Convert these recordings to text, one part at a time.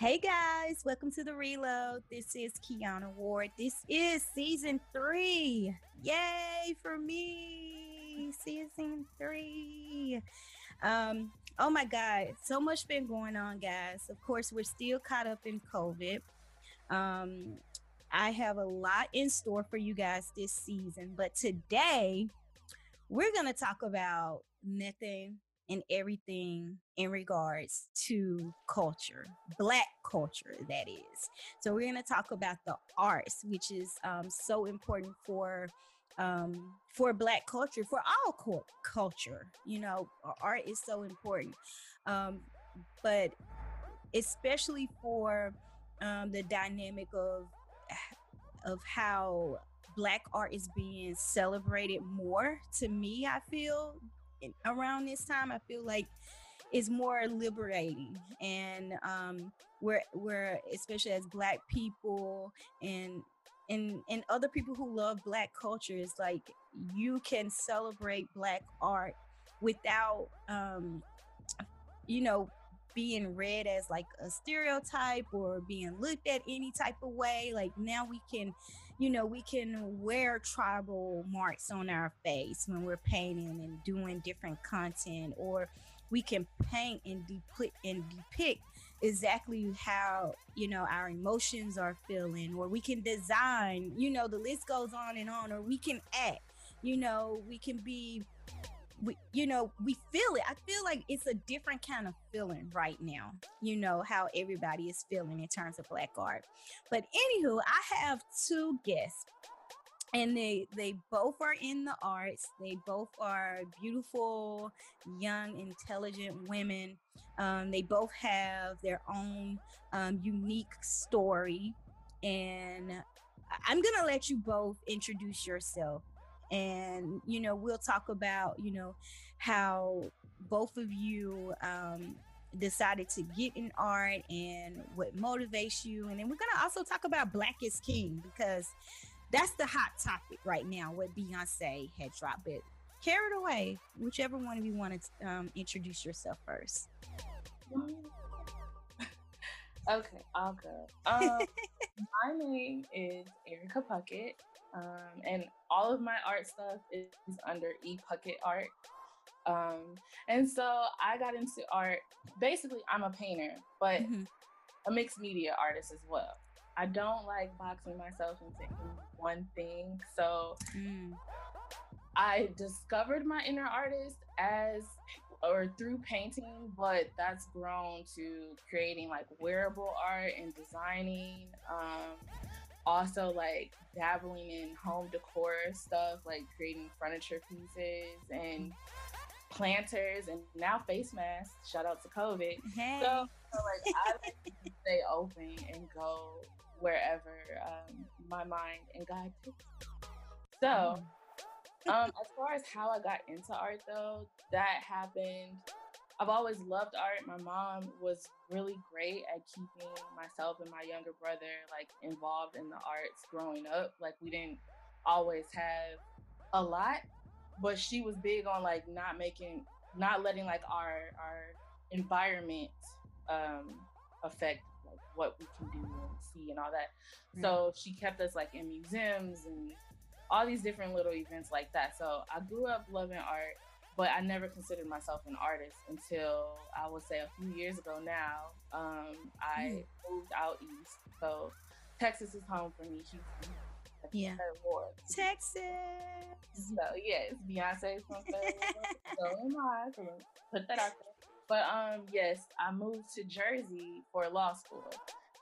Hey guys, welcome to the reload. This is Kiana Ward. This is season three. Yay for me! Season three. Um, oh my god, so much been going on, guys. Of course, we're still caught up in COVID. Um, I have a lot in store for you guys this season, but today we're gonna talk about nothing and everything in regards to culture, Black culture, that is. So, we're going to talk about the arts, which is um, so important for. Um, for black culture, for all co- culture, you know, art is so important. Um, but especially for um, the dynamic of of how black art is being celebrated more to me i feel around this time, I feel like it's more liberating. And um we're we're especially as black people and and and other people who love black culture is like you can celebrate black art without um you know being read as like a stereotype or being looked at any type of way. Like now we can you know we can wear tribal marks on our face when we're painting and doing different content or we can paint and depict and depict exactly how you know our emotions are feeling or we can design you know the list goes on and on or we can act you know we can be we you know we feel it. I feel like it's a different kind of feeling right now you know how everybody is feeling in terms of black art. But anywho i have two guests and they they both are in the arts. They both are beautiful young intelligent women. Um, they both have their own um, unique story. And i'm gonna let you both introduce yourself and you know we'll talk about you know how both of you um, decided to get in art and what motivates you. And then we're going to also talk about black is king because that's the hot topic right now what beyonce had dropped. It carry it away whichever one of you want to um, introduce yourself first. Okay i'll go um, my name is erica puckett um, and all of my art stuff is under E Puckett Art. Um, and so I got into art. Basically, I'm a painter, but mm-hmm. a mixed media artist as well. I don't like boxing myself into one thing. So mm. I discovered my inner artist as or through painting, but that's grown to creating like wearable art and designing. Um, also like dabbling in home decor stuff, like creating furniture pieces and planters and now face masks. Shout out to COVID. Hey. So, so like I like stay open and go wherever um, my mind and God takes. So, mm. um, as far as how I got into art though, that happened I've always loved art. My mom was really great at keeping myself and my younger brother like involved in the arts growing up. Like we didn't always have a lot, but she was big on like not making not letting like our our environment um affect like what we can do and see and all that. Mm-hmm. So she kept us like in museums and all these different little events like that. So I grew up loving art but I never considered myself an artist until I would say a few years ago now. Um, I mm. moved out east. So Texas is home for me. Houston. Yeah. Texas. So yes, Beyonce from So am I. So put that out there. But um, yes, I moved to Jersey for law school.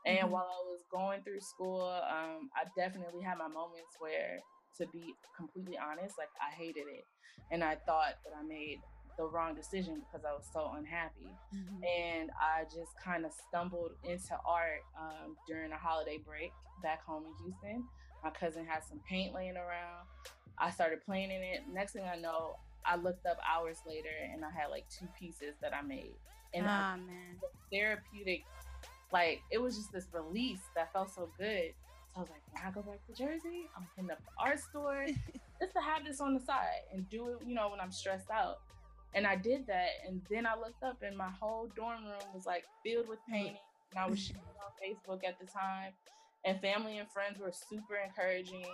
And mm-hmm. while I was going through school, um, I definitely had my moments where to be completely honest, like I hated it. And I thought that I made the wrong decision because I was so unhappy. Mm-hmm. And I just kind of stumbled into art um, during a holiday break back home in Houston. My cousin had some paint laying around. I started playing in it. Next thing I know, I looked up hours later and I had like two pieces that I made. And oh, man. therapeutic, like it was just this release that felt so good. I was like, when I go back to Jersey, I'm hitting up the art store just to have this on the side and do it, you know, when I'm stressed out. And I did that. And then I looked up and my whole dorm room was like filled with mm-hmm. painting, and I was sharing on Facebook at the time. And family and friends were super encouraging.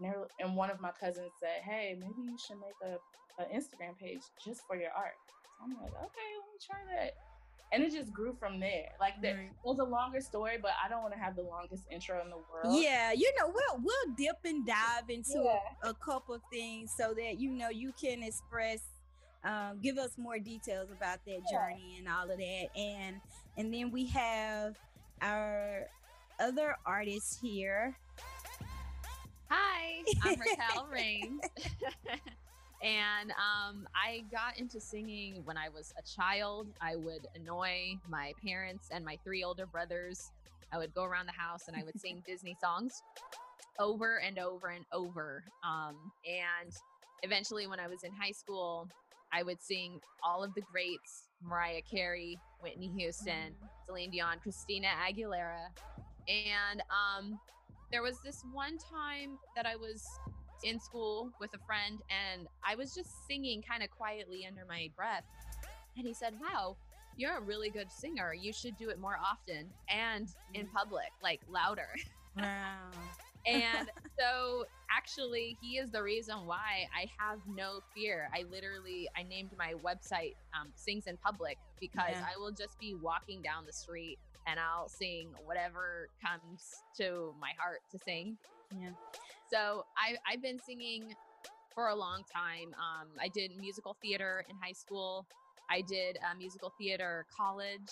And, were, and one of my cousins said, "Hey, maybe you should make a an Instagram page just for your art." So I'm like, "Okay, let me try that." And it just grew from there. Like there right. was a longer story, but I don't want to have the longest intro in the world. Yeah, you know, we'll we'll dip and dive into yeah. a, a, couple of things so that you know you can express, um, give us more details about that yeah. journey and all of that, and and then we have our other artists here. Hi, I'm Raquel Rains. And um, I got into singing when I was a child. I would annoy my parents and my three older brothers. I would go around the house and I would sing Disney songs over and over and over. Um, and eventually, when I was in high school, I would sing all of the greats Mariah Carey, Whitney Houston, mm. Celine Dion, Christina Aguilera. And um, there was this one time that I was in school with a friend and I was just singing kind of quietly under my breath. And he said, Wow, you're a really good singer. You should do it more often and in mm. public, like louder. Wow. and so actually he is the reason why i have no fear i literally i named my website um, sings in public because yeah. i will just be walking down the street and i'll sing whatever comes to my heart to sing yeah so I, I've been singing for a long time. Um, I did musical theater in high school. I did uh, musical theater college,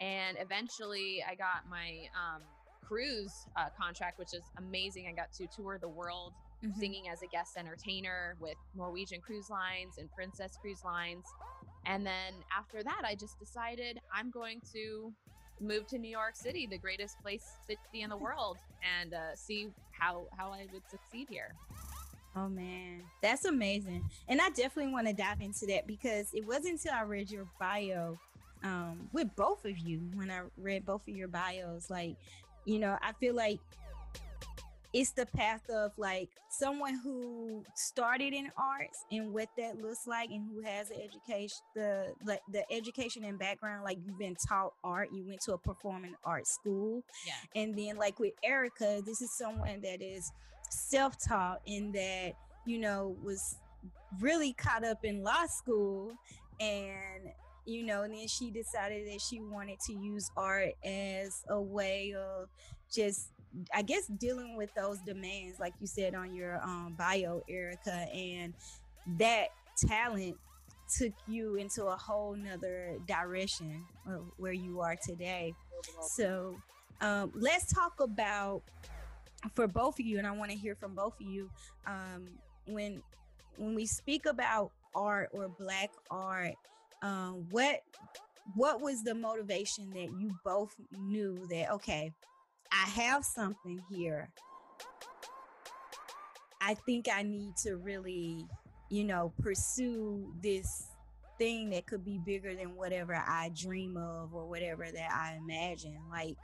and eventually I got my um, cruise uh, contract, which is amazing. I got to tour the world mm-hmm. singing as a guest entertainer with Norwegian Cruise Lines and Princess Cruise Lines. And then after that, I just decided I'm going to move to New York City, the greatest place city in the world, and uh, see how how I would succeed here. Oh man, that's amazing, and I definitely want to dive into that because it wasn't until I read your bio um, with both of you when I read both of your bios, like you know, I feel like it's the path of like someone who started in arts and what that looks like and who has the education the like the education and background like you've been taught art you went to a performing arts school. Yeah. And then like with erica this is someone that is self-taught in that you know was really caught up in law school and you know and then she decided that she wanted to use art as a way of just I guess dealing with those demands, like you said on your um, bio, Erica, and that talent took you into a whole nother direction where you are today. So um, let's talk about for both of you, and I want to hear from both of you um, when when we speak about art or Black art. Um, what what was the motivation that you both knew that okay I have something here. I think I need to really, you know, pursue this thing that could be bigger than whatever I dream of or whatever that I imagine. Like,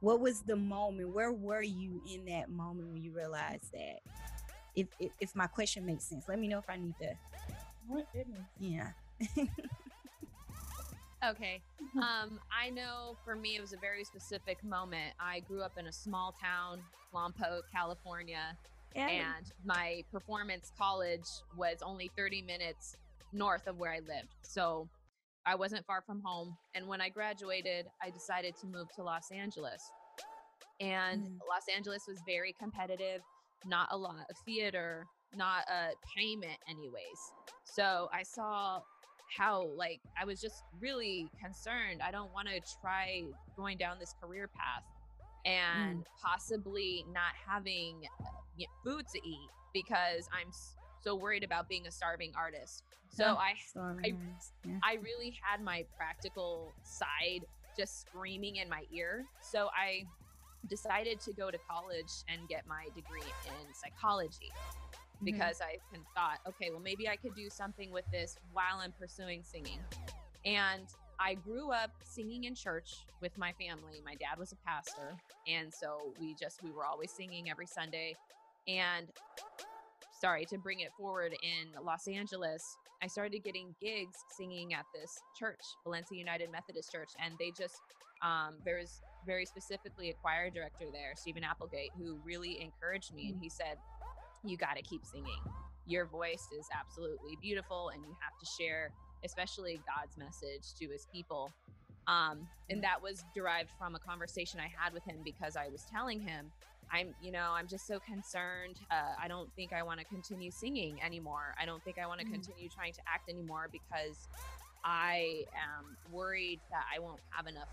what was the moment? Where were you in that moment when you realized that? If if, if my question makes sense, let me know if I need to. What? Yeah. Okay. Um, I know for me, it was a very specific moment. I grew up in a small town, Lompoc, California, yeah. and my performance college was only 30 minutes north of where I lived. So I wasn't far from home. And when I graduated, I decided to move to Los Angeles. And mm. Los Angeles was very competitive, not a lot of theater, not a payment, anyways. So I saw how like I was just really concerned. I don't want to try going down this career path and mm. possibly not having uh, food to eat because I'm so worried about being a starving artist. So yeah, I I, yeah. I really had my practical side just screaming in my ear. So I decided to go to college and get my degree in psychology. Mm-hmm. because I thought, okay, well, maybe I could do something with this while I'm pursuing singing. And I grew up singing in church with my family. My dad was a pastor. And so we just, we were always singing every Sunday. And sorry, to bring it forward in Los Angeles, I started getting gigs singing at this church, Valencia United Methodist Church. And they just, um, was very specifically a choir director there, Stephen Applegate, who really encouraged me. And he said, You got to keep singing. Your voice is absolutely beautiful, and you have to share, especially God's message to his people. Um, and that was derived from a conversation I had with him because I was telling him, I'm, you know, I'm just so concerned. Uh, I don't think I want to continue singing anymore. I don't think I want to mm. continue trying to act anymore because I am worried that I won't have enough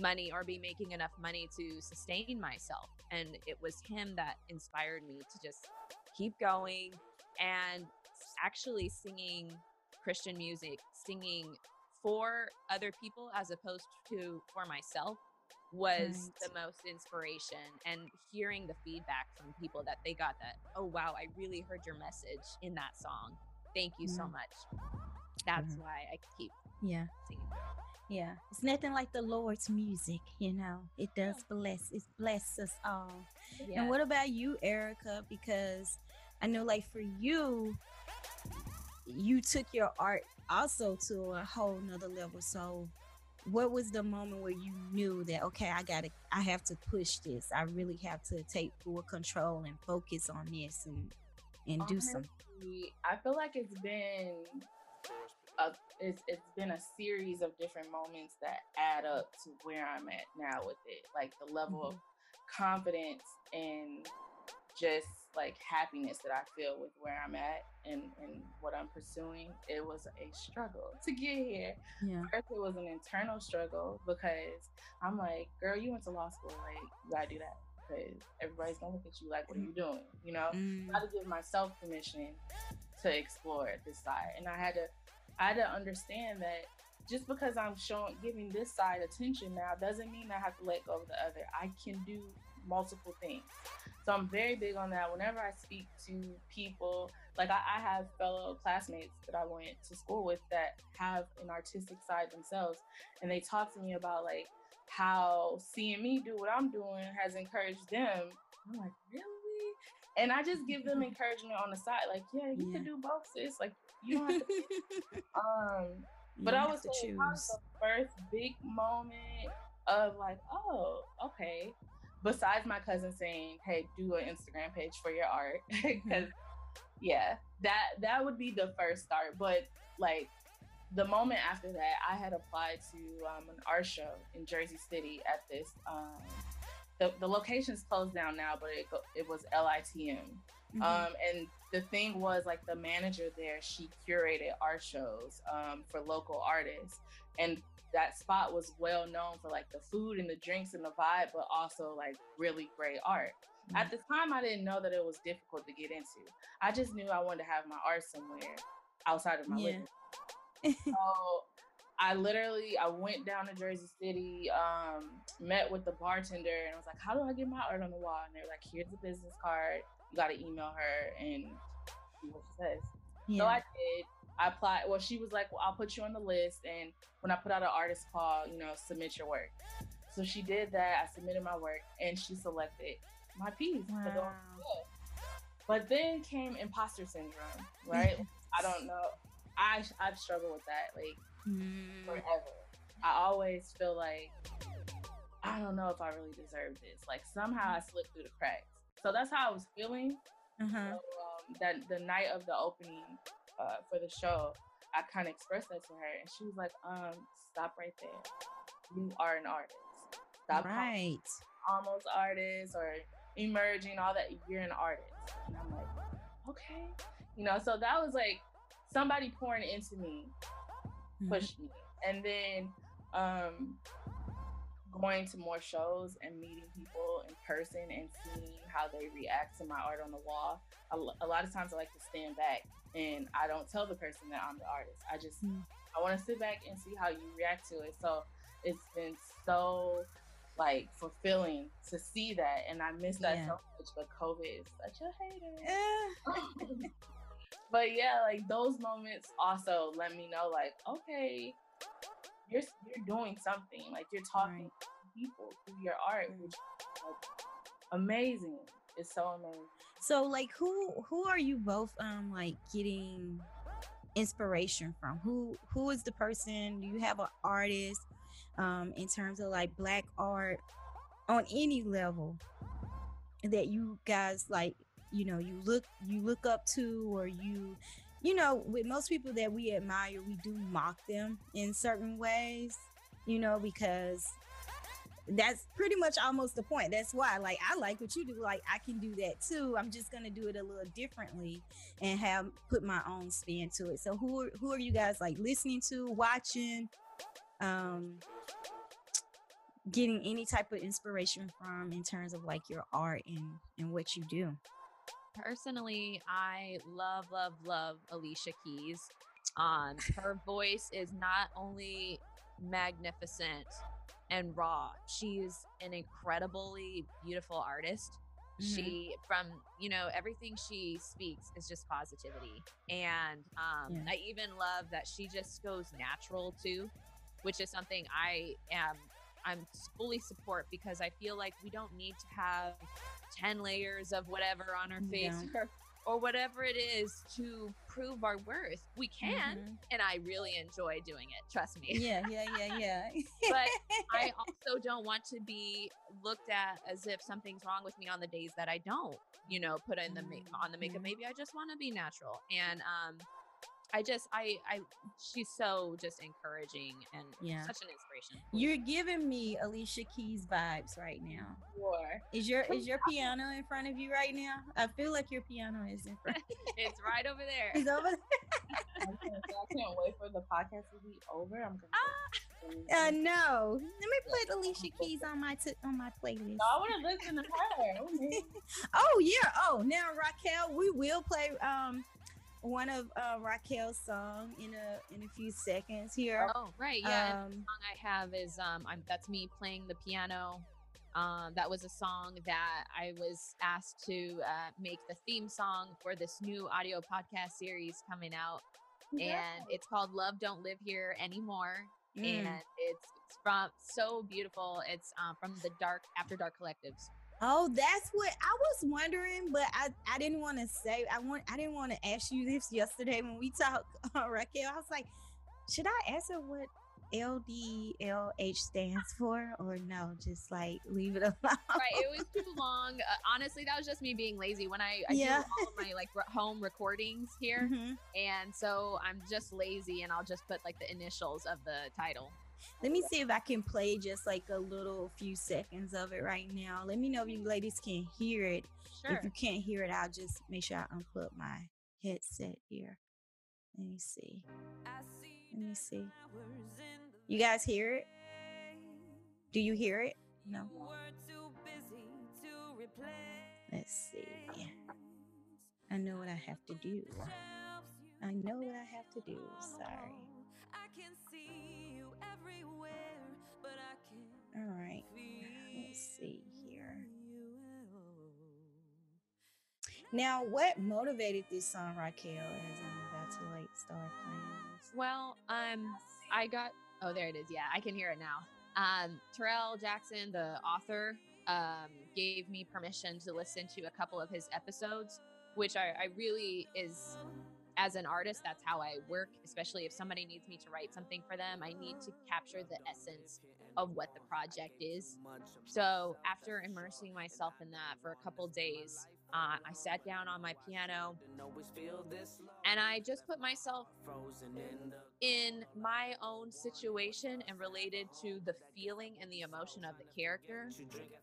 money or be making enough money to sustain myself. And it was him that inspired me to just keep going and actually singing Christian music, singing for other people as opposed to for myself was right. the most inspiration and hearing the feedback from people that they got that oh wow i really heard your message in that song thank you so much that's mm-hmm. why i keep yeah. Yeah. It's nothing like the lord's music you know? It does bless it blesses us all. Yeah. and what about you erica? Because i know like for you you took your art also to a whole nother level. So what was the moment where you knew that okay i gotta i have to push this. I really have to take full control and focus on this and and Honestly, do something i feel like it's been a, it's, it's been a series of different moments that add up to where i'm at now with it like the level mm-hmm. of confidence and just like happiness that I feel with where I'm at and, and what I'm pursuing, it was a struggle to get here. Yeah. First, it was an internal struggle because I'm like, girl, you went to law school, like you gotta do that because everybody's gonna look at you like, what are you doing? You know, mm. I had to give myself permission to explore this side, and I had to, I had to understand that just because I'm showing giving this side attention now doesn't mean I have to let go of the other. I can do multiple things. So I'm very big on that. Whenever I speak to people, like I, I, have fellow classmates that I went to school with that have an artistic side themselves, and they talk to me about like how seeing me do what I'm doing has encouraged them. I'm like, really? And I just give them encouragement on the side, like, yeah, you yeah. can do both, sis. Like, you don't have to. um, but I was saying, the first big moment of like, oh, okay, besides my cousin saying, "Hey, do an Instagram page for your art," because mm-hmm. yeah, that that would be the first start. But like the moment after that, I had applied to um, an art show in Jersey City at this. Um, the, the location's closed down now, but it it was LITM. Mm-hmm. Um, and the thing was like the manager there, she curated art shows um, for local artists, and that spot was well known for like the food and the drinks and the vibe, but also like really great art. Mm-hmm. At the time, I didn't know that it was difficult to get into. I just knew I wanted to have my art somewhere outside of my yeah. living. so I literally I went down to Jersey City, um, met with the bartender, and I was like, "How do I get my art on the wall?" And they're like, "Here's a business card. You got to email her and see what she says." Yeah. So I did. I applied. Well, she was like, "Well, I'll put you on the list." And when I put out an artist call, you know, submit your work. So she did that. I submitted my work, and she selected my piece. Wow. But then came imposter syndrome, right? I don't know. I I've struggled with that like mm. forever. I always feel like I don't know if I really deserve this. Like somehow I slipped through the cracks. So that's how I was feeling. Uh-huh. So, um, that the night of the opening, uh, for the show, I kind of expressed that to her, and she was like, "Um, stop right there. You are an artist. Stop right. almost artist or emerging, all that. You're an artist." And I'm like, "Okay," you know. So that was like somebody pouring into me, mm-hmm. pushed mm-hmm. me, and then um going to more shows and meeting people in person and seeing how they react to my art on the wall. A, a lot of times I like to stand back and I don't tell the person that I'm the artist. I just mm. I want to sit back and see how you react to it. So it's been so like fulfilling to see that and I miss that yeah. so much but COVID is such a hater. but yeah, like those moments also let me know like okay, you're you're doing something. Like you're talking right. to people through your art, mm. which is like, amazing. It's so amazing. So like who who are you both um like getting inspiration from? Who who is the person? Do you have an artist um, in terms of like black art on any level that you guys like you know you look you look up to or you you know with most people that we admire we do mock them in certain ways you know because that's pretty much almost the point. That's why like i like what you do. Like i can do that too. I'm just gonna do it a little differently and have put my own spin to it. So who are, who are you guys like listening to watching um getting any type of inspiration from in terms of like your art and and what you do personally i love love love alicia keys um her voice is not only magnificent and raw she's an incredibly beautiful artist mm-hmm. she from you know everything she speaks is just positivity and um yeah. i even love that she just goes natural too which is something i am I'm fully support because I feel like we don't need to have 10 layers of whatever on our face yeah. or, or, whatever it is to prove our worth. We can, mm-hmm. and I really enjoy doing it. Trust me. Yeah, yeah, yeah, yeah. but I also don't want to be looked at as if something's wrong with me on the days that I don't, you know, put in the ma- on the makeup. Mm-hmm. Maybe I just want to be natural. And um I just I I she's so just encouraging and yeah. such an inspiration. You're giving me Alicia Keys vibes right now. Sure. Is your is your piano in front of you right now? I feel like your piano is in front. it's right over there. It's over there. I, can't, I can't wait for the podcast to be over. I'm gonna. Ah. Uh, no. Let me put Alicia Keys on my t- on my playlist. No, I want to listen to her. oh yeah. Oh, now Raquel, we will play um one of uh, Raquel's song in a in a few seconds here. Oh, right, yeah. Um, the song I have is um, I'm that's me playing the piano. Um, that was a song that I was asked to uh, make the theme song for this new audio podcast series coming out, yeah. and it's called "Love Don't Live Here Anymore." Mm. And it's, it's from so beautiful. It's um, from the Dark After Dark collectives. Oh, that's what I was wondering, but I, I didn't want to say I want I didn't want to ask you this yesterday when we talked, uh, Raquel. I was like, should I ask her what LDLH stands for, or no? Just like leave it alone. Right, it was too long. Uh, honestly, that was just me being lazy. When I, I yeah. do all of my like home recordings here, mm-hmm. and so I'm just lazy, and I'll just put like the initials of the title. Let me see if I can play just like a little few seconds of it right now. Let me know if you ladies can hear it. Sure. If you can't hear it, I'll just make sure I unplug my headset here. Let me see. Let me see. You guys hear it? Do you hear it? No. Let's see. I know what I have to do. I know what I have to do. Sorry. All right. Let's see here. Now, what motivated this song, Raquel, as I'm about to like start playing? Well, um, I got oh there it is. Yeah, I can hear it now. Um, Terrell Jackson, the author, um, gave me permission to listen to a couple of his episodes, which I, I really is as an artist, that's how I work, especially if somebody needs me to write something for them. I need to capture the essence of what the project is. So after immersing myself in that for a couple days, uh, I sat down on my piano and I just put myself in my own situation and related to the feeling and the emotion of the character.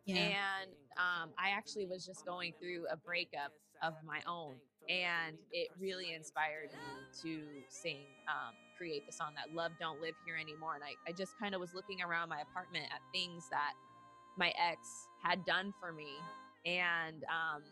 Yeah. And um, I actually was just going through a breakup of my own, and it really inspired me to sing. Um, create the song that love don't live here anymore and i, I just kind of was looking around my apartment at things that my ex had done for me and um,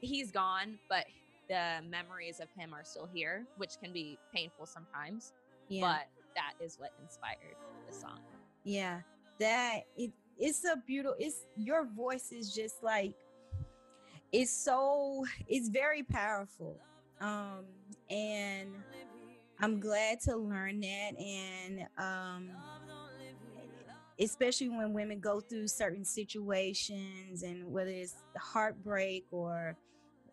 he's gone but the memories of him are still here which can be painful sometimes yeah. but that is what inspired the song yeah that it it's a beautiful it's your voice is just like it's so it's very powerful um and I'm glad to learn that. And um, especially when women go through certain situations and whether it's heartbreak or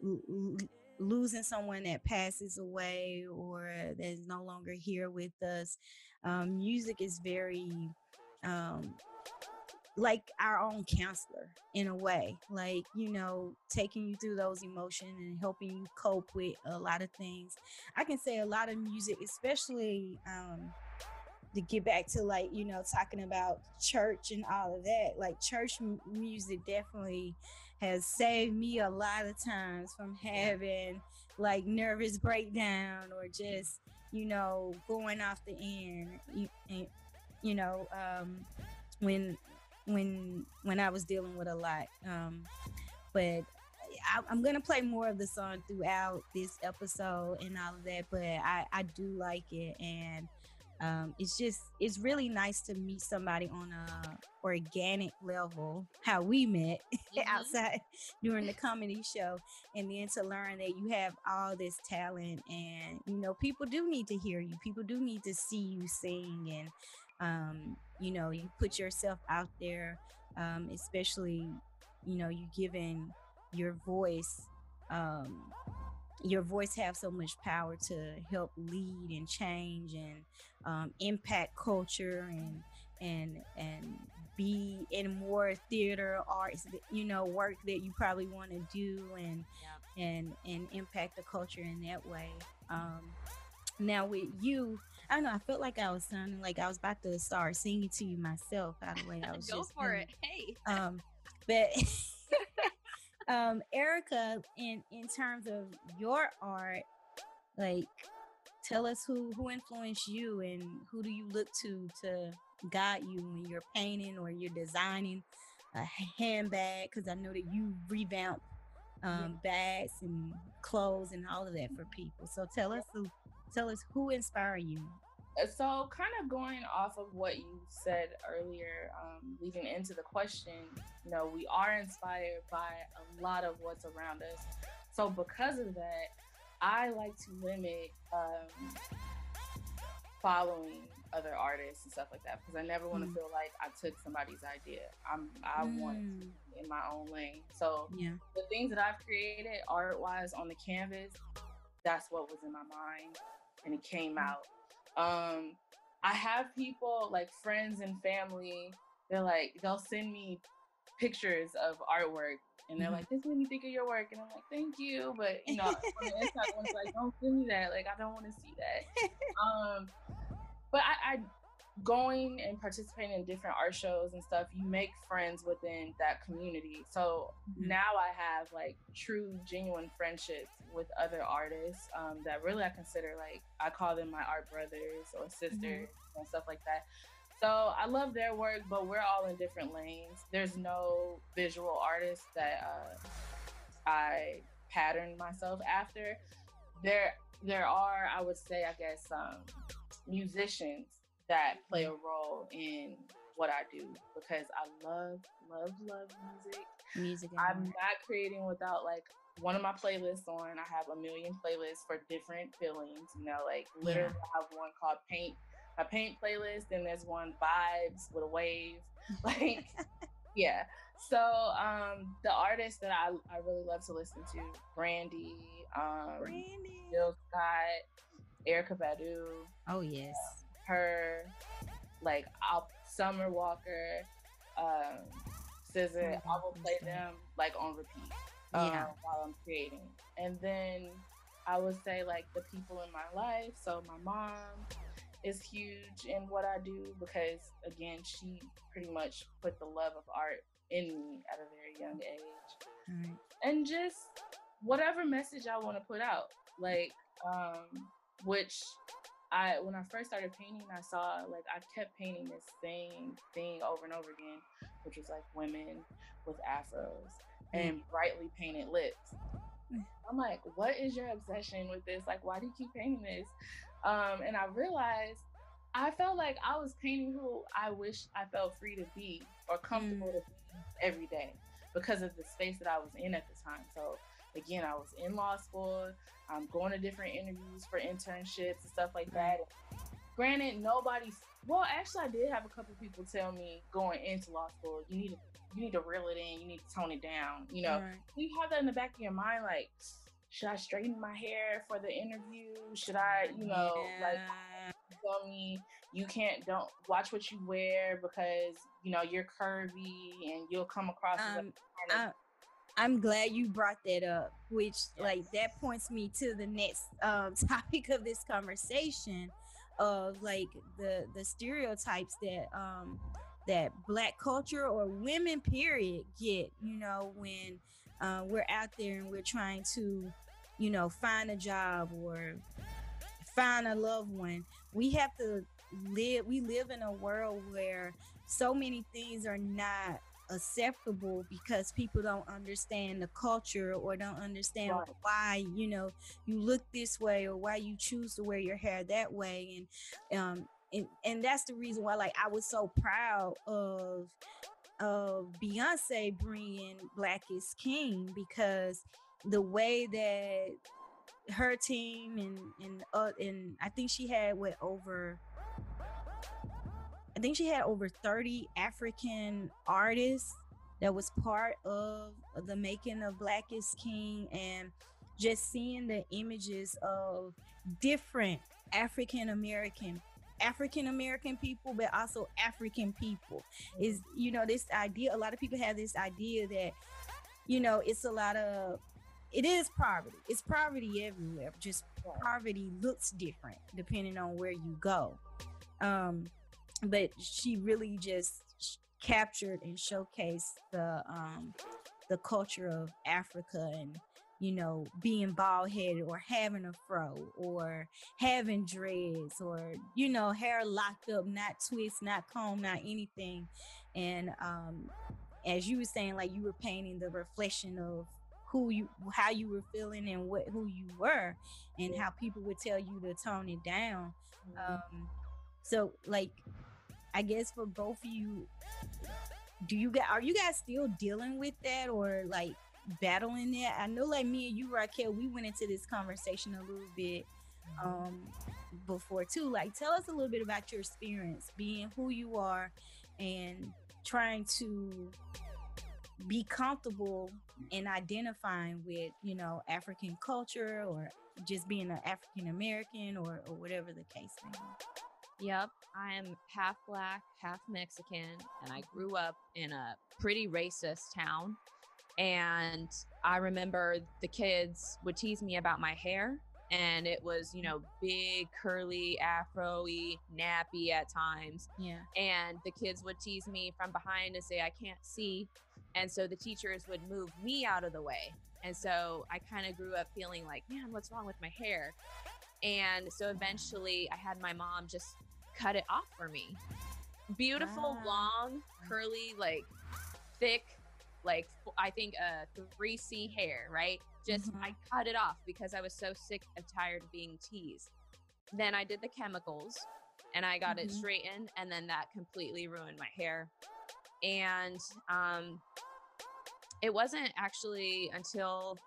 l- losing someone that passes away or that is no longer here with us, um, music is very um, like our own counselor in a way like you know taking you through those emotions and helping you cope with a lot of things. I can say a lot of music especially um to get back to like you know talking about church and all of that like church m- music definitely has saved me a lot of times from having like nervous breakdown or just you know going off the end you, and, you know um when when when I was dealing with a lot. Um, but I, am gonna play more of the song throughout this episode and all of that. But I I do like it, and um, it's just it's really nice to meet somebody on a organic level, how we met mm-hmm. outside during the comedy show, and then to learn that you have all this talent, and you know people do need to hear you, people do need to see you sing, and um, you know you put yourself out there um, especially you know you giving your voice um, your voice have so much power to help lead and change and um, impact culture and and and be in more theater arts you know work that you probably want to do and yeah. and and impact the culture in that way um, now with you I know. I felt like I was sounding like I was about to start singing to you myself. By the way, I was go just for it. Hey. Um, but um, Erica, in in terms of your art, like, tell us who who influenced you and who do you look to to guide you when you're painting or you're designing a handbag? Because I know that you revamp um, bags and clothes and all of that for people. So tell us who tell us who inspired you? Uh, so kind of going off of what you said earlier um, leading into the question you know we are inspired by a lot of what's around us. So because of that i like to limit um, following other artists and stuff like that because i never want to mm. feel like i took somebody's idea. I'm i mm. want in my own lane. So yeah. the things that i've created art wise on the canvas that's what was in my mind and it came out. Um, I have people like friends and family. They're like they'll send me pictures of artwork, and they're mm-hmm. like, "This made me think of your work," and I'm like, "Thank you," but you know, on the inside, one's like, "Don't send me that. Like, I don't want to see that." Um, but I, I going and participating in different art shows and stuff, you make friends within that community. So mm-hmm. now I have like true, genuine friendships with other artists um, that really I consider like, I call them my art brothers or sisters mm-hmm. and stuff like that. So I love their work, but we're all in different lanes. There's no visual artist that uh, I pattern myself after. There, there are, I would say, I guess, um, musicians that play a role in what I do because I love, love, love music. Music. I'm not creating without like one of my playlists on. I have a million playlists for different feelings. You know, like literally, yeah. I have one called Paint, a Paint playlist, and there's one Vibes with a wave. Like, yeah. So, um, the artists that I, I really love to listen to, Brandy, um, Brandy, Jill Scott, Erykah Badu. Oh yes her, like I'll Summer Walker, um, SZA. I will play them like on repeat um, while I'm creating, and then I would say like the people in my life. So my mom is huge in what I do because again, she pretty much put the love of art in me at a very young age, and just whatever message I want to put out, like um, which I when I first started painting, I saw like I kept painting this same thing over and over again, which was like women with afros and mm. brightly painted lips. Mm. I'm like, what is your obsession with this? Like, why do you keep painting this? Um, and I realized I felt like I was painting who I wish I felt free to be or comfortable mm. to be every day because of the space that I was in at the time. So again, I was in law school. I'm going to different interviews for internships and stuff like that. Granted, nobody's well. Actually, I did have a couple people tell me going into law school, you need to you need to reel it in. You need to tone it down. You know, right. you have that in the back of your mind, like, should I straighten my hair for the interview? Should I, you know, yeah. like tell me you can't don't watch what you wear because you know you're curvy and you'll come across um, as a I'm glad you brought that up, which yes. like that points me to the next um, topic of this conversation of like the the stereotypes that um that black culture or women period get you know when uh, we're out there and we're trying to you know find a job or find a loved one we have to live we live in a world where so many things are not acceptable because people don't understand the culture or don't understand right. why you know you look this way or why you choose to wear your hair that way and um and and that's the reason why like I was so proud of of Beyonce bringing Black is King because the way that her team and and uh, and I think she had what over I think she had over 30 African artists that was part of the making of Black is King and just seeing the images of different African American African American people, but also African people. Is you know this idea? A lot of people have this idea that you know it's a lot of it is poverty. It's poverty everywhere. Just poverty looks different depending on where you go. Um, but she really just captured and showcased the um, the culture of Africa and you know being bald headed or having a fro or having dreads or you know hair locked up, not twist, not comb, not anything. And um, as you were saying, like you were painting the reflection of who you how you were feeling and what who you were and how people would tell you to tone it down mm-hmm. um so like I guess for both of you, do you guys are you guys still dealing with that or like battling it? I know like me and you, Raquel, we went into this conversation a little bit um before too. Like tell us a little bit about your experience being who you are and trying to be comfortable in identifying with, you know, African culture or just being an African American or, or whatever the case may be. Yep, I am half black, half Mexican, and I grew up in a pretty racist town. And I remember the kids would tease me about my hair, and it was, you know, big, curly, afro y, nappy at times. Yeah. And the kids would tease me from behind and say, I can't see. And so the teachers would move me out of the way. And so I kind of grew up feeling like, man, what's wrong with my hair? And so eventually I had my mom just cut it off for me. Beautiful, wow. long, curly, like thick, like I think uh 3C hair, right? Just mm-hmm. I cut it off because I was so sick and tired of being teased. Then I did the chemicals and I got mm-hmm. it straightened and then that completely ruined my hair. And um it wasn't actually until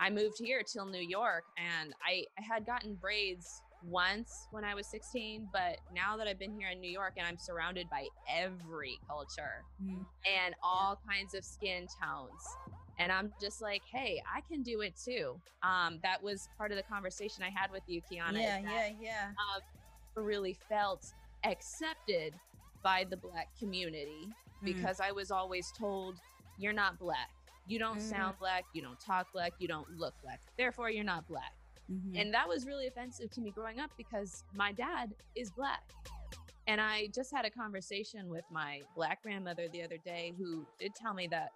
I moved here till New York and I, I had gotten braids once when I was 16, but now that I've been here in New York and I'm surrounded by every culture mm. and all kinds of skin tones, and I'm just like, hey, I can do it too. Um, that was part of the conversation I had with you, Kiana. Yeah, yeah, yeah. Uh, really felt accepted by the black community mm. because I was always told, you're not black. You don't mm. sound black. You don't talk black. You don't look black. Therefore, you're not black. Mm-hmm. And that was really offensive to me growing up because my dad is black. And I just had a conversation with my black grandmother the other day who did tell me that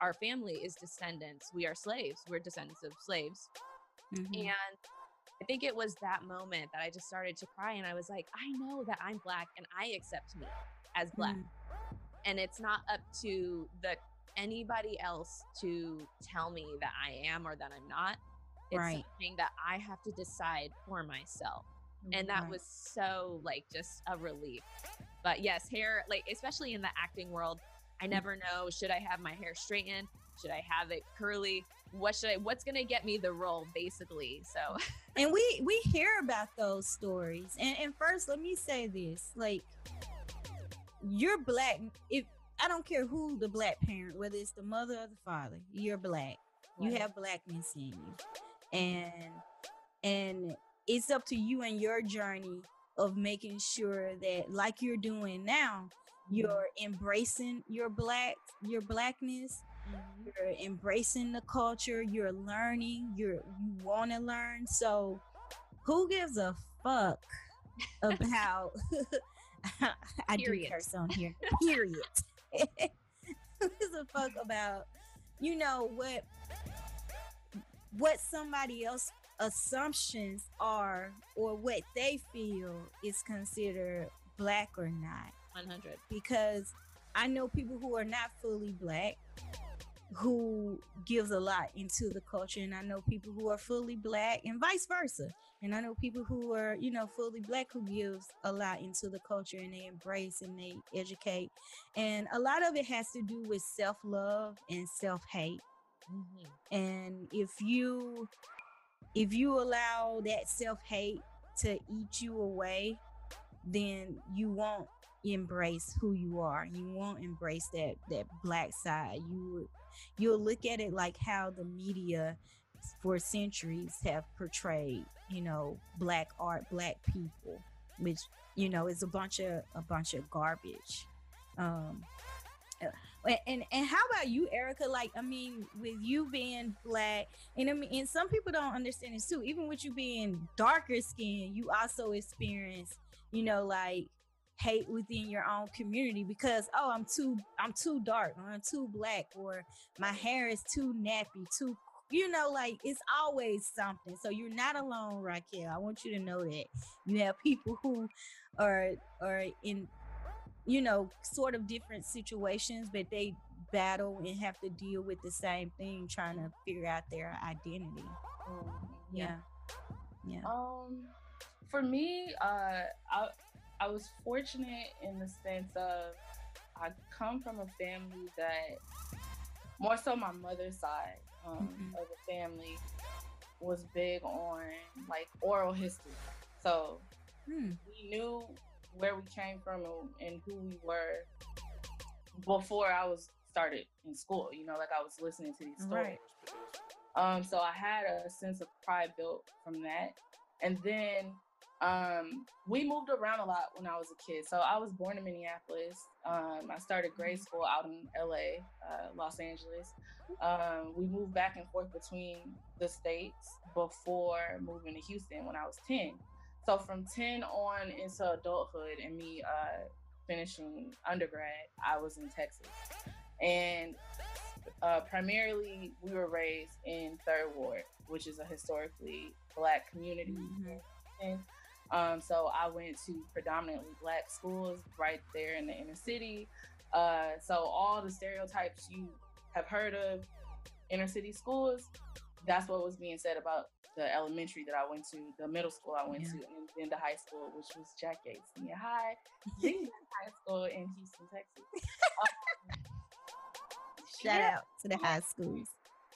our family is descendants. We are slaves. We're descendants of slaves. Mm-hmm. And I think it was that moment that I just started to cry and I was like, I know that I'm black and I accept me as black. Mm-hmm. And it's not up to the anybody else to tell me that I am or that I'm not. It's right. something that I have to decide for myself. And that right. was so like just a relief. But yes, hair, like especially in the acting world, I mm. never know should I have my hair straightened? Should I have it curly? What should I what's gonna get me the role basically? So And we we hear about those stories. And and first let me say this. Like you're black if I don't care who the black parent, whether it's the mother or the father, you're black. You have blackness in you and and it's up to you and your journey of making sure that like you're doing now mm-hmm. you're embracing your black your blackness mm-hmm. you're embracing the culture you're learning you're you want to learn so who gives a fuck about I do curse on here period who gives a fuck about you know what what somebody else assumptions are or what they feel is considered black or not. 100 because i know people who are not fully black who gives a lot into the culture and i know people who are fully black and vice versa. And i know people who are you know fully black who gives a lot into the culture and they embrace and they educate. And a lot of it has to do with self-love and self-hate mm-hmm. and if you if you allow that self-hate to eat you away then you won't embrace who you are. You won't embrace that that black side. You you'll look at it like how the media for centuries have portrayed you know black art black people which you know is a bunch of a bunch of garbage. Um and and how about you erica? Like i mean with you being black and i mean and some people don't understand this too even with you being darker skin you also experience you know like hate within your own community because oh i'm too i'm too dark or i'm too black or my hair is too nappy too you know like it's always something. So you're not alone raquel. I want you to know that. You have people who are are in you know, sort of different situations, but they battle and have to deal with the same thing, trying to figure out their identity. Mm, yeah. yeah. Um, for me, uh, I I was fortunate in the sense of I come from a family that more so my mother's side um, mm-hmm. of the family was big on like oral history. So hmm. we knew where we came from and, and who we were before I was started in school. You know, like I was listening to these stories. Right. Um, so I had a sense of pride built from that. And then um, we moved around a lot when I was a kid. So I was born in Minneapolis. Um, I started grade mm-hmm. school out in LA, uh, Los Angeles. Um, we moved back and forth between the states before moving to Houston when I was 10. So from 10 on into adulthood and me uh, finishing undergrad, I was in Texas. And uh, primarily, we were raised in Third Ward, which is a historically Black community. Mm-hmm. Um, so I went to predominantly Black schools right there in the inner city. Uh, so all the stereotypes you have heard of inner city schools, that's what was being said about the elementary that I went to, the middle school I went yeah. to, and then the high school, which was Jack Yates Senior High, High School in Houston, Texas. Um, Shout yeah. out to the high schools.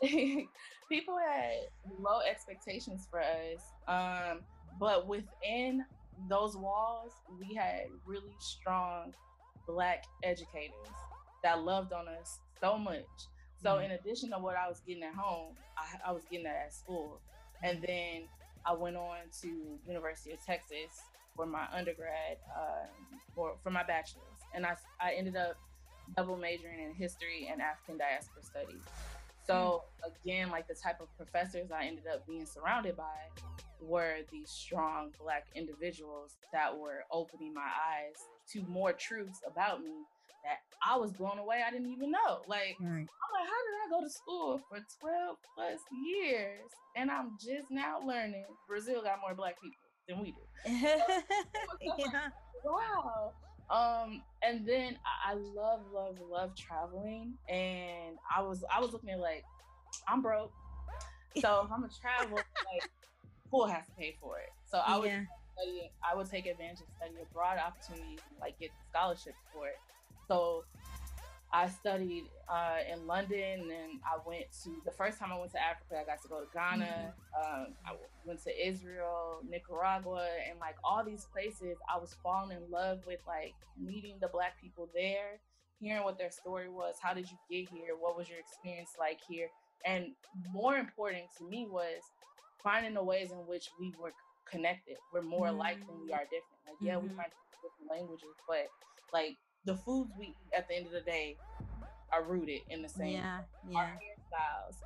People had low expectations for us, um, but within those walls, we had really strong Black educators that loved on us so much. So, mm-hmm. in addition to what I was getting at home, I, I was getting that at school. And then I went on to University of Texas for my undergrad uh, or for my bachelor's. And I, I ended up double majoring in history and African diaspora studies. So again, like the type of professors I ended up being surrounded by were these strong black individuals that were opening my eyes to more truths about me that I was blown away. I didn't even know. Like, right. I'm like, how did I go to school for 12 plus years and I'm just now learning Brazil got more black people than we do? yeah. Wow. Um, and then I love, love, love traveling. And I was, I was looking at like, I'm broke. So if I'm gonna travel, like, who has to pay for it? So I would yeah. study, I would take advantage of study abroad opportunities and like get scholarships for it. So I studied uh, in London, and I went to the first time I went to Africa. I got to go to Ghana. Mm-hmm. Um, I went to Israel, Nicaragua, and like all these places. I was falling in love with like meeting the Black people there, hearing what their story was. How did you get here? What was your experience like here? And more important to me was finding the ways in which we were connected. We're more mm-hmm. alike than we are different. Like, yeah, mm-hmm. we might different languages, but like the foods we eat at the end of the day are rooted in the same. Yeah, yeah. Our hairstyles,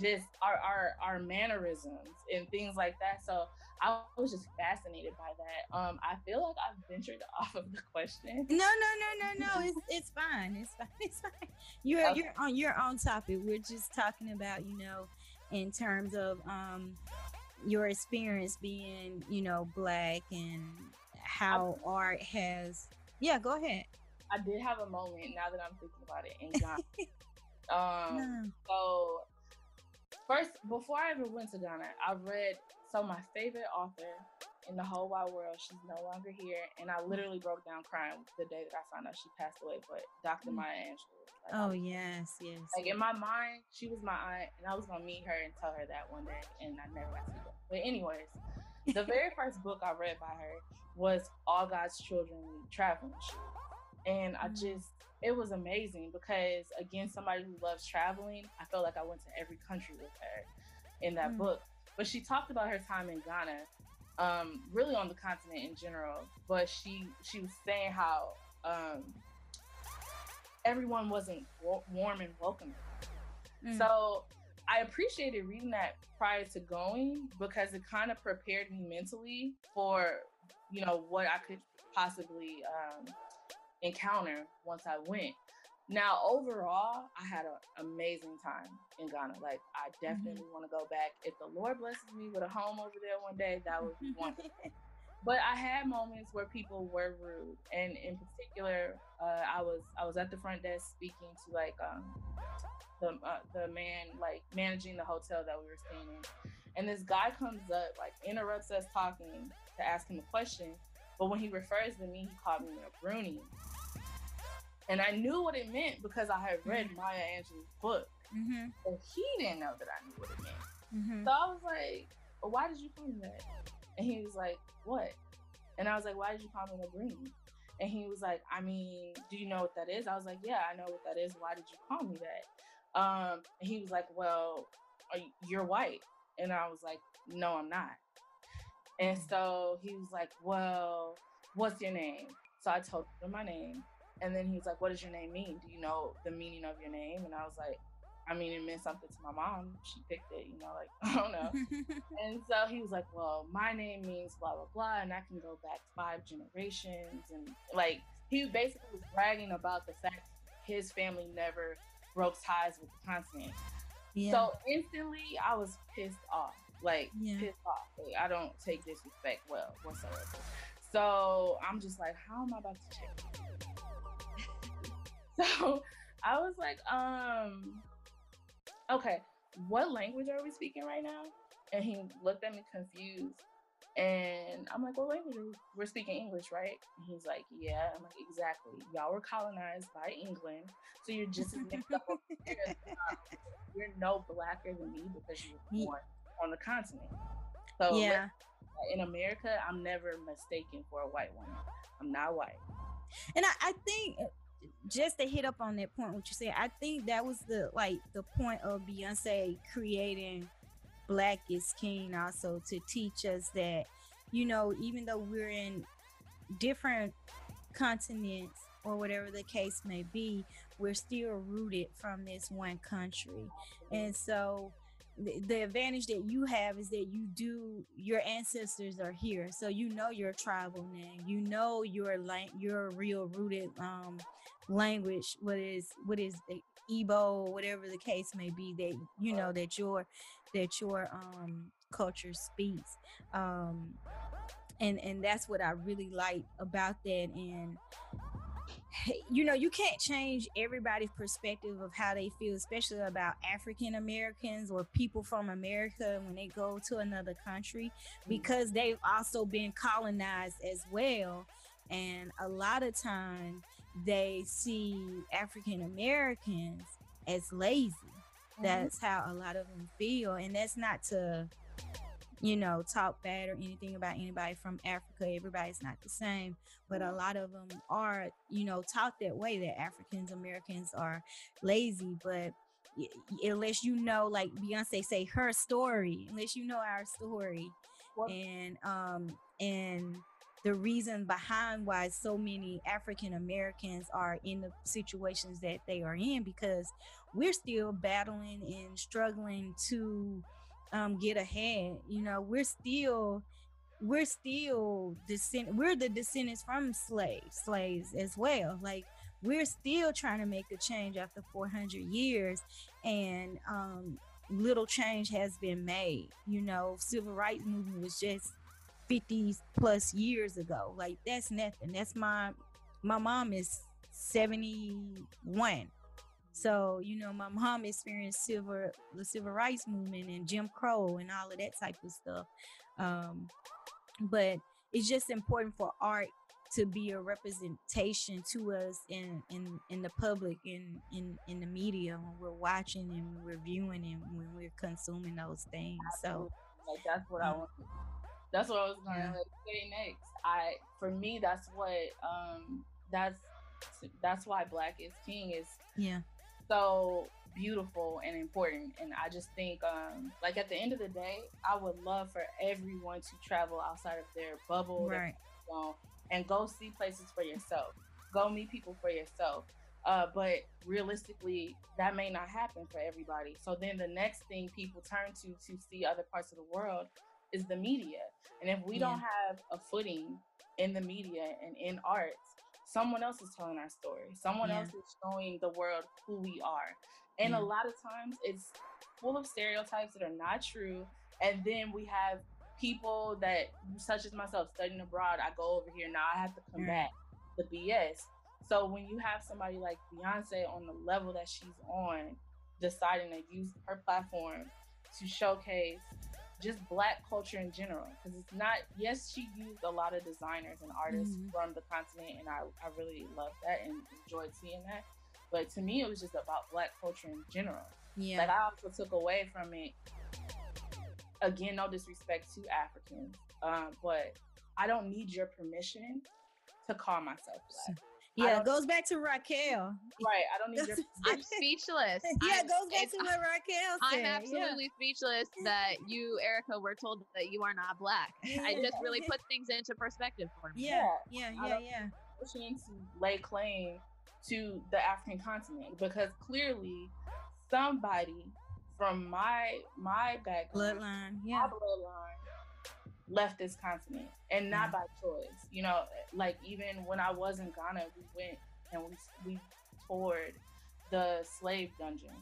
just our our our mannerisms and things like that. So I was just fascinated by that. Um, I feel like I've ventured off of the question. No, no, no, no, no. It's it's fine. It's fine. It's fine. You're okay. you're on your own topic. We're just talking about you know, in terms of um, your experience being you know black and how art has. Yeah, go ahead. I did have a moment now that I'm thinking about it in Ghana. um, no. so first before I ever went to Ghana, I read so my favorite author in the whole wide world, she's no longer here, and I literally broke down crying the day that I found out she passed away. But Dr. Mm. Maya Angelou. Like, oh yes, yes. Like in my mind, she was my aunt, and I was gonna meet her and tell her that one day, and I never got to do it. But anyways, the very first book I read by her was All God's Children Traveling and I mm. just it was amazing because again somebody who loves traveling i felt like i went to every country with her in that mm. book but she talked about her time in ghana um, really on the continent in general but she she was saying how um, everyone wasn't w- warm and welcoming mm. so i appreciated reading that prior to going because it kind of prepared me mentally for you know what i could possibly um, encounter once I went. Now, overall, I had an amazing time in Ghana. Like, I mm-hmm. definitely mm-hmm. want to go back. If the Lord blesses me with a home over there one day, that would be wonderful. but I had moments where people were rude, and in particular, uh, I was I was at the front desk speaking to like um, the uh, the man like managing the hotel that we were staying in, and this guy comes up like interrupts us talking to ask him a question, but when he refers to me, he called me a Bruni. And I knew what it meant because I had read mm-hmm. Maya Angelou's book. Mm-hmm. But he didn't know that I knew what it meant. Mm-hmm. So I was like, why did you call me that? And he was like, what? And I was like, why did you call me green? And he was like, I mean, do you know what that is? I was like, yeah, I know what that is. Why did you call me that? Um, and he was like, well, you're white. And I was like, no, I'm not. And mm. so he was like, well, what's your name? So I told him my name. And then he was like, What does your name mean? Do you know the meaning of your name? And I was like, I mean, it meant something to my mom. She picked it, you know, like, I don't know. and so he was like, Well, my name means blah, blah, blah. And I can go back five generations. And like, he basically was bragging about the fact his family never broke ties with the continent. Yeah. So instantly, I was pissed off. Like, yeah. pissed off. Like, I don't take disrespect well whatsoever. So I'm just like, how am I about to change? So I was like, um, okay, what language are we speaking right now? And he looked at me confused. And I'm like, what language are we? We're speaking English, right? And he's like, yeah. I'm like, exactly. Y'all were colonized by England. So you're just as mixed up. You're no blacker than me because you were born on the continent. So yeah. in America, I'm never mistaken for a white woman. I'm not white. And I, I think just to hit up on that point, what you said, I think that was the like the point of Beyonce creating Black is King also to teach us that, you know, even though we're in different continents or whatever the case may be, we're still rooted from this one country. And so the, advantage that you have is that you do your ancestors are here. So you know your tribal name you know your lang- your real rooted um language what is what is Igbo whatever the case may be that you know that your that your um culture speaks. Um and and that's what I really like about that. And you know, you can't change everybody's perspective of how they feel, especially about African Americans or people from America when they go to another country, because they've also been colonized as well. And a lot of times they see African Americans as lazy. Mm-hmm. That's how a lot of them feel. And that's not to you know, talk bad or anything about anybody from Africa. Everybody's not the same, but a lot of them are, you know, taught that way that Africans Americans are lazy. But unless you know, like Beyonce say, her story, unless you know our story, what? and um and the reason behind why so many African Americans are in the situations that they are in because we're still battling and struggling to um, get ahead. You know, we're still we're still descend we're the descendants from slaves slaves as well. Like we're still trying to make a change after 400 years and um, little change has been made you know. Civil rights movement was just 50 plus years ago. Like that's nothing. That's my my mom is 71 so you know my mom experienced civil the civil rights movement and jim crow and all of that type of stuff. Um, but it's just important for art to be a representation to us in in in the public in in in the media when we're watching and when we're viewing and when we're consuming those things. So like that's what i want. That's what i was gonna yeah. say next. I for me that's what um that's that's why black is king is yeah so beautiful and important. And I just think, um, like at the end of the day, I would love for everyone to travel outside of their bubble, right. And go see places for yourself. Go meet people for yourself. Uh, but realistically, that may not happen for everybody. So then the next thing people turn to to see other parts of the world is the media. And if we yeah. don't have a footing in the media and in arts, someone else is telling our story. Someone yeah. else is showing the world who we are. And a lot of times it's full of stereotypes that are not true. And then we have people that, such as myself, studying abroad, I go over here, now I have to combat the BS. So when you have somebody like Beyonce on the level that she's on, deciding to use her platform to showcase just black culture in general because it's not yes she used a lot of designers and artists mm-hmm. from the continent and I, I really loved that and enjoyed seeing that but to me, it was just about Black culture in general. Yeah. Like I also took away from it. Again, no disrespect to Africans, um, but I don't need your permission to call myself black. Yeah, it goes back to Raquel. Right. I don't need your I'm speechless. yeah, it goes back to what Raquel said. I'm absolutely yeah. speechless that you, Erica, were told that you are not black. Yeah. I just really put things into perspective for me. Yeah, yeah, yeah, yeah. Pushing to lay claim to the African continent because clearly somebody from my my background, bloodline, yeah, bloodline left this continent and not by choice. You know, like even when I was in Ghana, we went and we we toured the slave dungeons.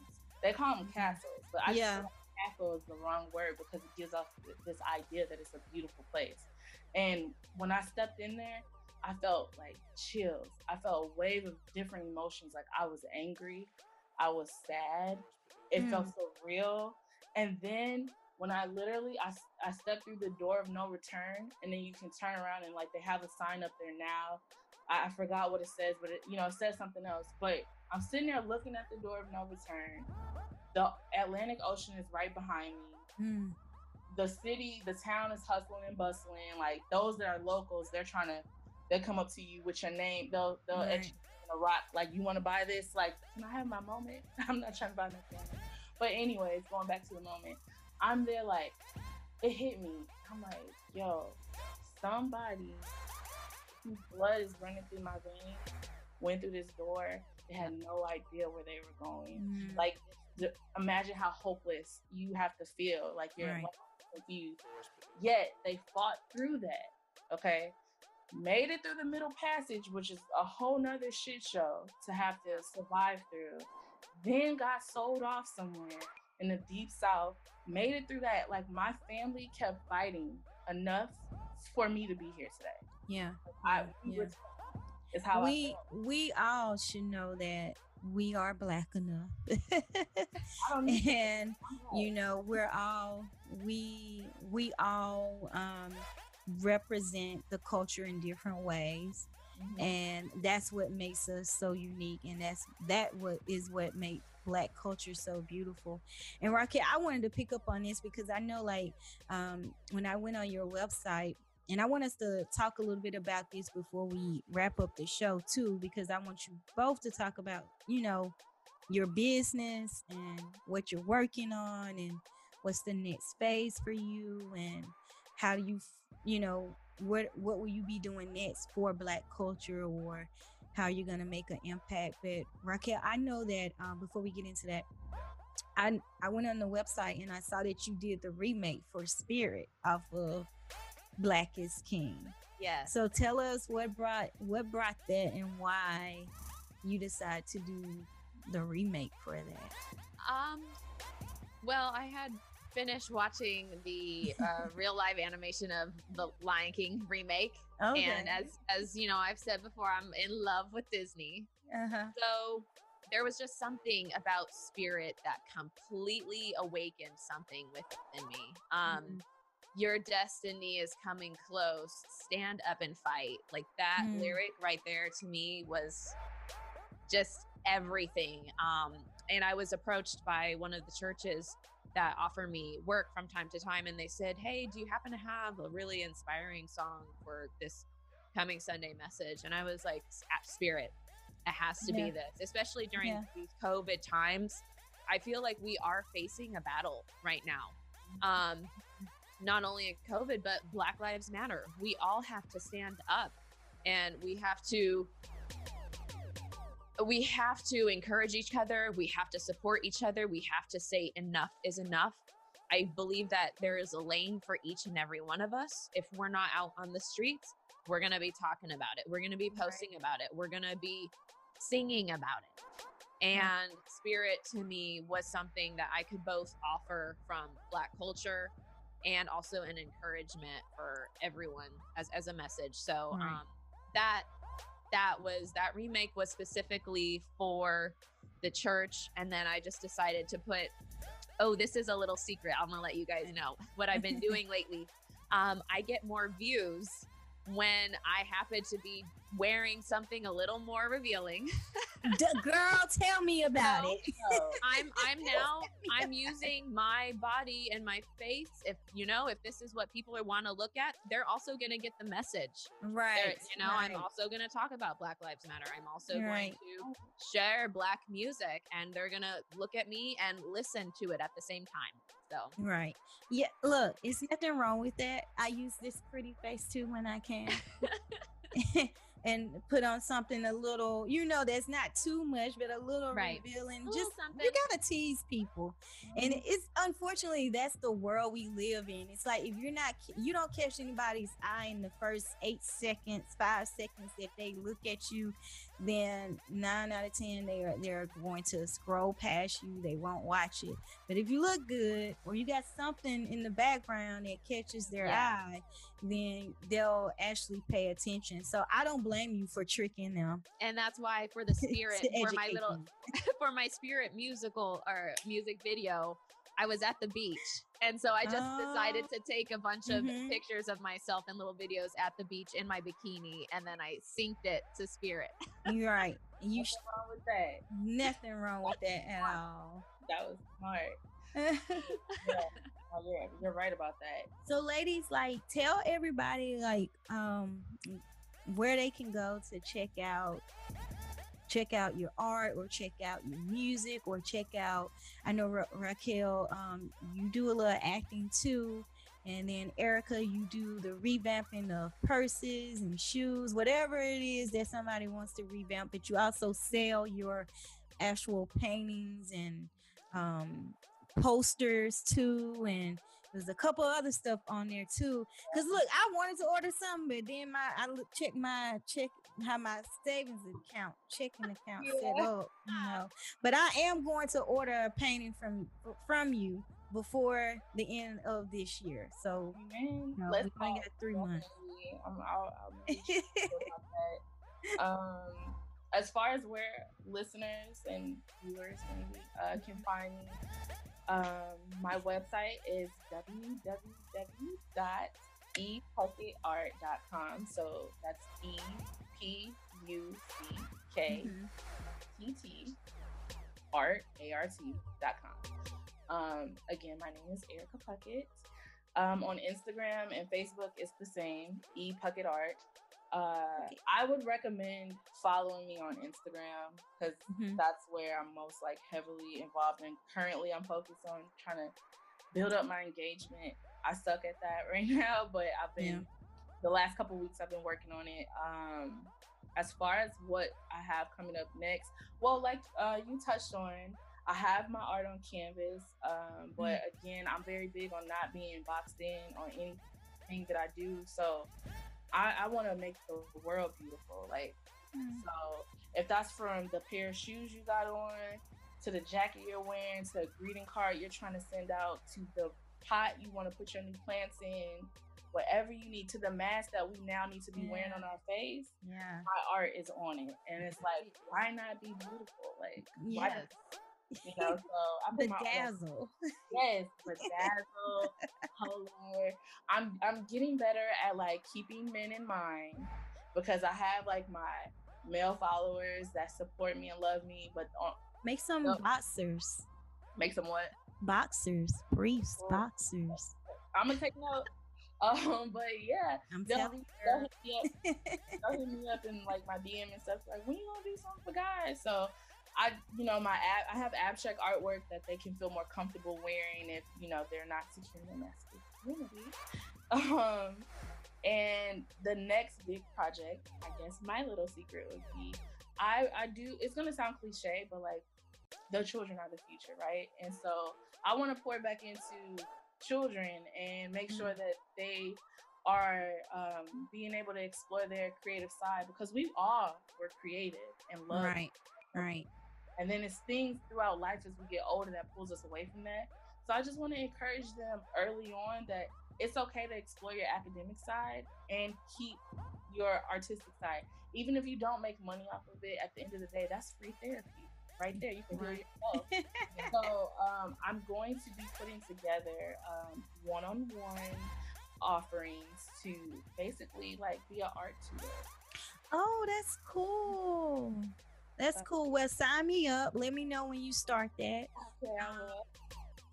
They call them mm-hmm. castles, but I yeah. castle is the wrong word because it gives off this idea that it's a beautiful place. And when I stepped in there, I felt like chills. I felt a wave of different emotions. Like I was angry, I was sad. It mm. felt so real. And then when I literally I, I stepped through the door of no return, and then you can turn around and like they have a sign up there now. I, I forgot what it says, but it, you know it says something else. But I'm sitting there looking at the door of no return. The Atlantic Ocean is right behind me. Mm. The city, the town is hustling and bustling. Like those that are locals, they're trying to they'll come up to you with your name. They'll they'll right. a rock like you want to buy this. Like, can I have my moment? I'm not trying to buy nothing. But anyways, going back to the moment, I'm there like it hit me. I'm like, yo, somebody whose blood is running through my veins went through this door. They had no idea where they were going. Mm. Like, imagine how hopeless you have to feel. Like you're right. confused. Yet they fought through that. Okay made it through the middle passage, which is a whole nother shit show to have to survive through, then got sold off somewhere in the deep south, made it through that. Like my family kept fighting enough for me to be here today. Yeah. I, yeah. It's how we we all should know that we are black enough and you know we're all we we all um represent the culture in different ways mm-hmm. and that's what makes us so unique and that's that what is what makes black culture so beautiful. And Raquel, I wanted to pick up on this because I know like um, when I went on your website and I want us to talk a little bit about this before we wrap up the show too because I want you both to talk about you know your business and what you're working on and what's the next phase for you and how do you you know what what will you be doing next for Black culture or how you're gonna make an impact. But Raquel, I know that um, before we get into that, I I went on the website and I saw that you did the remake for Spirit off of Black is King. Yeah. So tell us what brought what brought that and why you decided to do the remake for that. Um well, I had finished watching the uh, real live animation of the Lion King remake. Okay. And as as you know, I've said before, I'm in love with Disney. Uh-huh. So there was just something about spirit that completely awakened something within me. Um, mm-hmm. Your destiny is coming close. Stand up and fight. Like that mm. lyric right there to me was just everything. Um, and I was approached by one of the churches that offer me work from time to time, and they said, "Hey, do you happen to have a really inspiring song for this coming Sunday message?" And I was like, "Spirit, it has to yeah. be this, especially during yeah. these COVID times. I feel like we are facing a battle right now. Um, not only in COVID, but Black Lives Matter. We all have to stand up and we have to we have to encourage each other. We have to support each other. We have to say enough is enough. I believe that there is a lane for each and every one of us. If we're not out on the streets, we're going to be talking about it. We're going to be posting right. about it. We're going to be singing about it. And spirit to me was something that I could both offer from Black culture and also an encouragement for everyone as, as a message. So right. um, that that was that remake was specifically for the church, and then I just decided to put. Oh, this is a little secret. I'm gonna let you guys know what I've been doing lately. Um, I get more views when I happen to be wearing something a little more revealing. Girl, tell me about it. I'm I'm now I'm using my body and my face. If you know, if this is what people want to look at, they're also going to get the message. Right. They're, you know, right. I'm also going to talk about Black Lives Matter. I'm also right. going to share black music and they're going to look at me and listen to it at the same time. So Right. Yeah, look, it's nothing wrong with that. I use this pretty face too when I can. and put on something a little, you know, that's not too much, but a little right. revealing. A Just something. you gotta tease people, mm-hmm. and it's unfortunately that's the world we live in. It's like if you're not, you don't catch anybody's eye in the first eight seconds, five seconds. that they look at you, then nine out of ten they are they're going to scroll past you. They won't watch it. But if you look good or you got something in the background that catches their yeah. eye, then they'll actually pay attention. So I don't blame you for tricking them. And that's why for the spirit for my little for my spirit musical or music video, I was at the beach. And so I just oh. decided to take a bunch of mm-hmm. pictures of myself and little videos at the beach in my bikini and then I synced it to spirit. You're right. You Nothing wrong with that. Nothing wrong with that at all. That was smart. yeah. Oh, yeah, you're right about that. So ladies, like tell everybody like um where they can go to check out check out your art or check out your music or check out i know Ra- raquel um, you do a little acting too. And then erica you do the revamping of purses and shoes whatever it is that somebody wants to revamp but you also sell your actual paintings and um, posters too and there's a couple other stuff on there too. Cause look, I wanted to order something, but then my I look, check my check how my savings account, checking account yeah. set up, you know. But I am going to order a painting from from you before the end of this year. So you know, we only got three months. I'm, I'll, I'll um, as far as where listeners and viewers maybe uh, can find me, um, my website is www.epucketart.com. So that's E P U C K T T art, A R T.com. Um, again, my name is Erica Puckett. Um, on Instagram and Facebook, it's the same, E Puckett Art. Uh, I would recommend following me on Instagram because mm-hmm. that's where I'm most like heavily involved in. Currently, I'm focused on trying to build up my engagement. I suck at that right now, but I've been yeah. the last couple weeks I've been working on it. Um, as far as what I have coming up next, well, like uh, you touched on, I have my art on canvas, um, but mm. again, I'm very big on not being boxed in on anything that I do. So I, I want to make the world beautiful. Like, mm. so if that's from the pair of shoes you got on, to the jacket you're wearing, to the greeting card you're trying to send out, to the pot you want to put your new plants in, whatever you need, to the mask that we now need to be yeah. wearing on our face. Yeah, my art is on it, and it's like, why not be beautiful? Like, yes. You know, so I'm bedazzle. yes, bedazzle, color. I'm I'm getting better at like keeping men in mind because I have like my male followers that support me and love me, but on, make some boxers. Make some what? Boxers, briefs, boxers. I'm gonna take note. Um, but yeah, I'm telling you, hit me up, they'll hit me up in like my DM and stuff. Like, when you gonna do something for guys? So I, you know, my ab, I have abstract artwork that they can feel more comfortable wearing if you know they're not in their masculinity. Um, and the next big project, I guess my little secret would be, I I do. It's gonna sound cliche, but like the children are the future, right? And so I want to pour back into children and make sure that they are um, being able to explore their creative side because we all were creative and love. Right, right. And then it's things throughout life as we get older that pulls us away from that. So I just want to encourage them early on that it's okay to explore your academic side and keep your artistic side. Even if you don't make money off of it, at the end of the day, that's free therapy right there. You can heal yourself. so um, I'm going to be putting together um, one-on-one offerings to basically like be an art tutor. Oh, that's cool. That's cool. Well, sign me up. Let me know when you start that. Okay,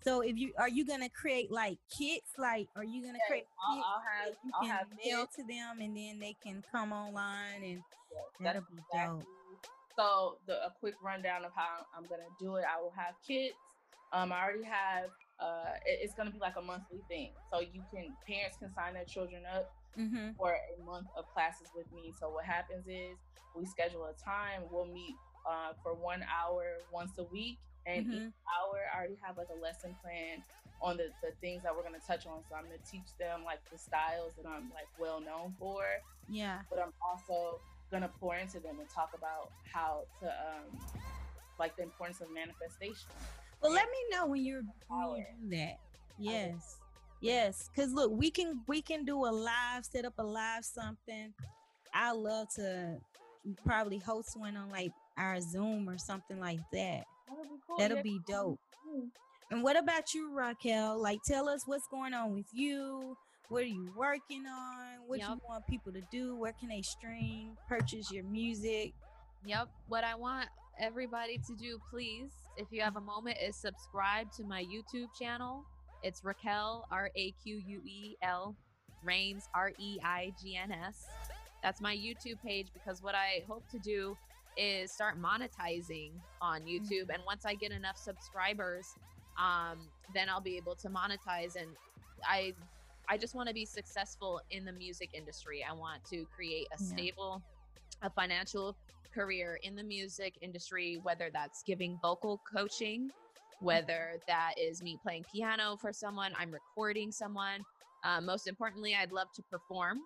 so if you are you gonna create like kits, like are you gonna create I'll, I'll have, you I'll can mail to them and then they can come online and yes, that'll be exactly. dope. So the a quick rundown of how I'm gonna do it. I will have kits. Um, I already have. Uh, it, it's gonna be like a monthly thing, so you can parents can sign their children up mm-hmm. for a month of classes with me. So what happens is we schedule a time. We'll meet uh, for one hour once a week and mm-hmm. each hour, I already have like a lesson plan on the, the things that we're going to touch on. So I'm going to teach them like the styles that I'm like well known for. Yeah. But I'm also going to pour into them and talk about how to, um, like the importance of manifestation. Well, let me know when you're when you do that. Yes. Yes, cuz look, we can we can do a live, set up a live something. I love to probably host one on like our Zoom or something like that. That'll be cool. That'll be dope. And what about you, Raquel? Like, tell us what's going on with you. What are you working on? What yep. you want people to do? Where can they stream, purchase your music? Yep. What I want everybody to do, please, if you have a moment, is subscribe to my YouTube channel. It's Raquel, R A Q U E L, Reigns, R E I G N S. That's my YouTube page because what I hope to do is start monetizing on YouTube. Mm-hmm. And once I get enough subscribers, um, then I'll be able to monetize. And I, I just want to be successful in the music industry. I want to create a stable, yeah. a financial career in the music industry, whether that's giving vocal coaching, whether that is me playing piano for someone, I'm recording someone. Uh, most importantly, I'd love to perform.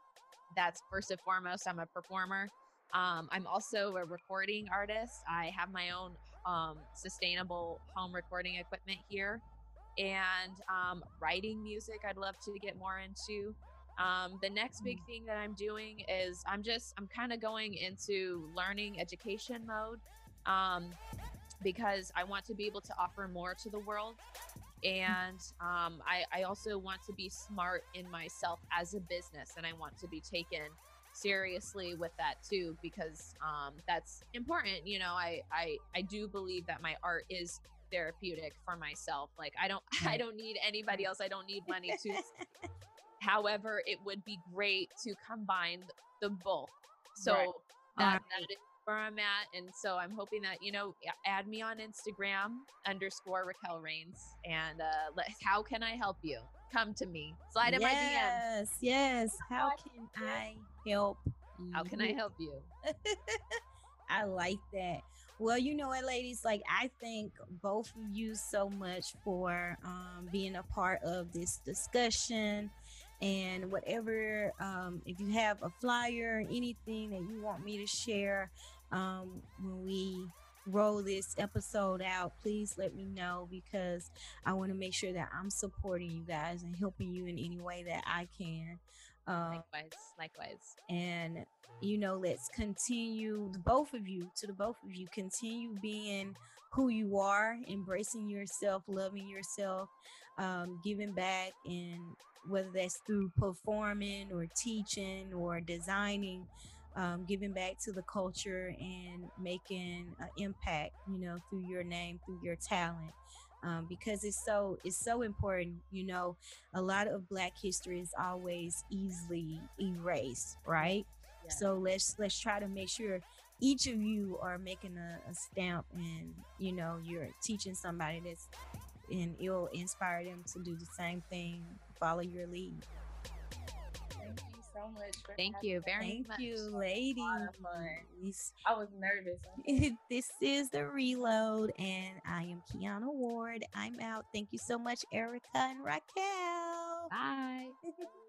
That's first and foremost. I'm a performer. Um, I'm also a recording artist. I have my own um, sustainable home recording equipment here, and um, writing music. I'd love to get more into. Um, the next big mm. thing that I'm doing is I'm just I'm kind of going into learning education mode um, because I want to be able to offer more to the world. And um, I, I also want to be smart in myself as a business, and I want to be taken seriously with that too because um, that's important you know I, I i do believe that my art is therapeutic for myself like i don't i don't need anybody else i don't need money to however it would be great to combine the both so right. that, that is where i'm at and so i'm hoping that you know add me on instagram underscore raquel reigns and uh let, how can i help you come to me. Slide in yes, my DMs. Yes, yes. How can I help? How can I help you? I like that. Well, you know what, ladies? Like, I thank both of you so much for um, being a part of this discussion. And whatever, um, if you have a flyer, or anything that you want me to share um, when we roll this episode out, please let me know because I want to make sure that I'm supporting you guys and helping you in any way that I can. Um, likewise, likewise. And you know, let's continue both of you to the both of you continue being who you are, embracing yourself, loving yourself, um, giving back, and whether that's through performing or teaching or designing, um, giving back to the culture and making an impact, you know, through your name, through your talent um, because it's so it's so important. You know, a lot of Black history is always easily erased, right? Yeah. So let's let's try to make sure each of you are making a, a stamp, and you know, you're teaching somebody that's, and it'll inspire them to do the same thing. Follow your lead so much. Thank you very Thank much. you, ladies. I was nervous. this is the reload, and I am Kiana Ward. I'm out. Thank you so much, Erica and Raquel. Bye.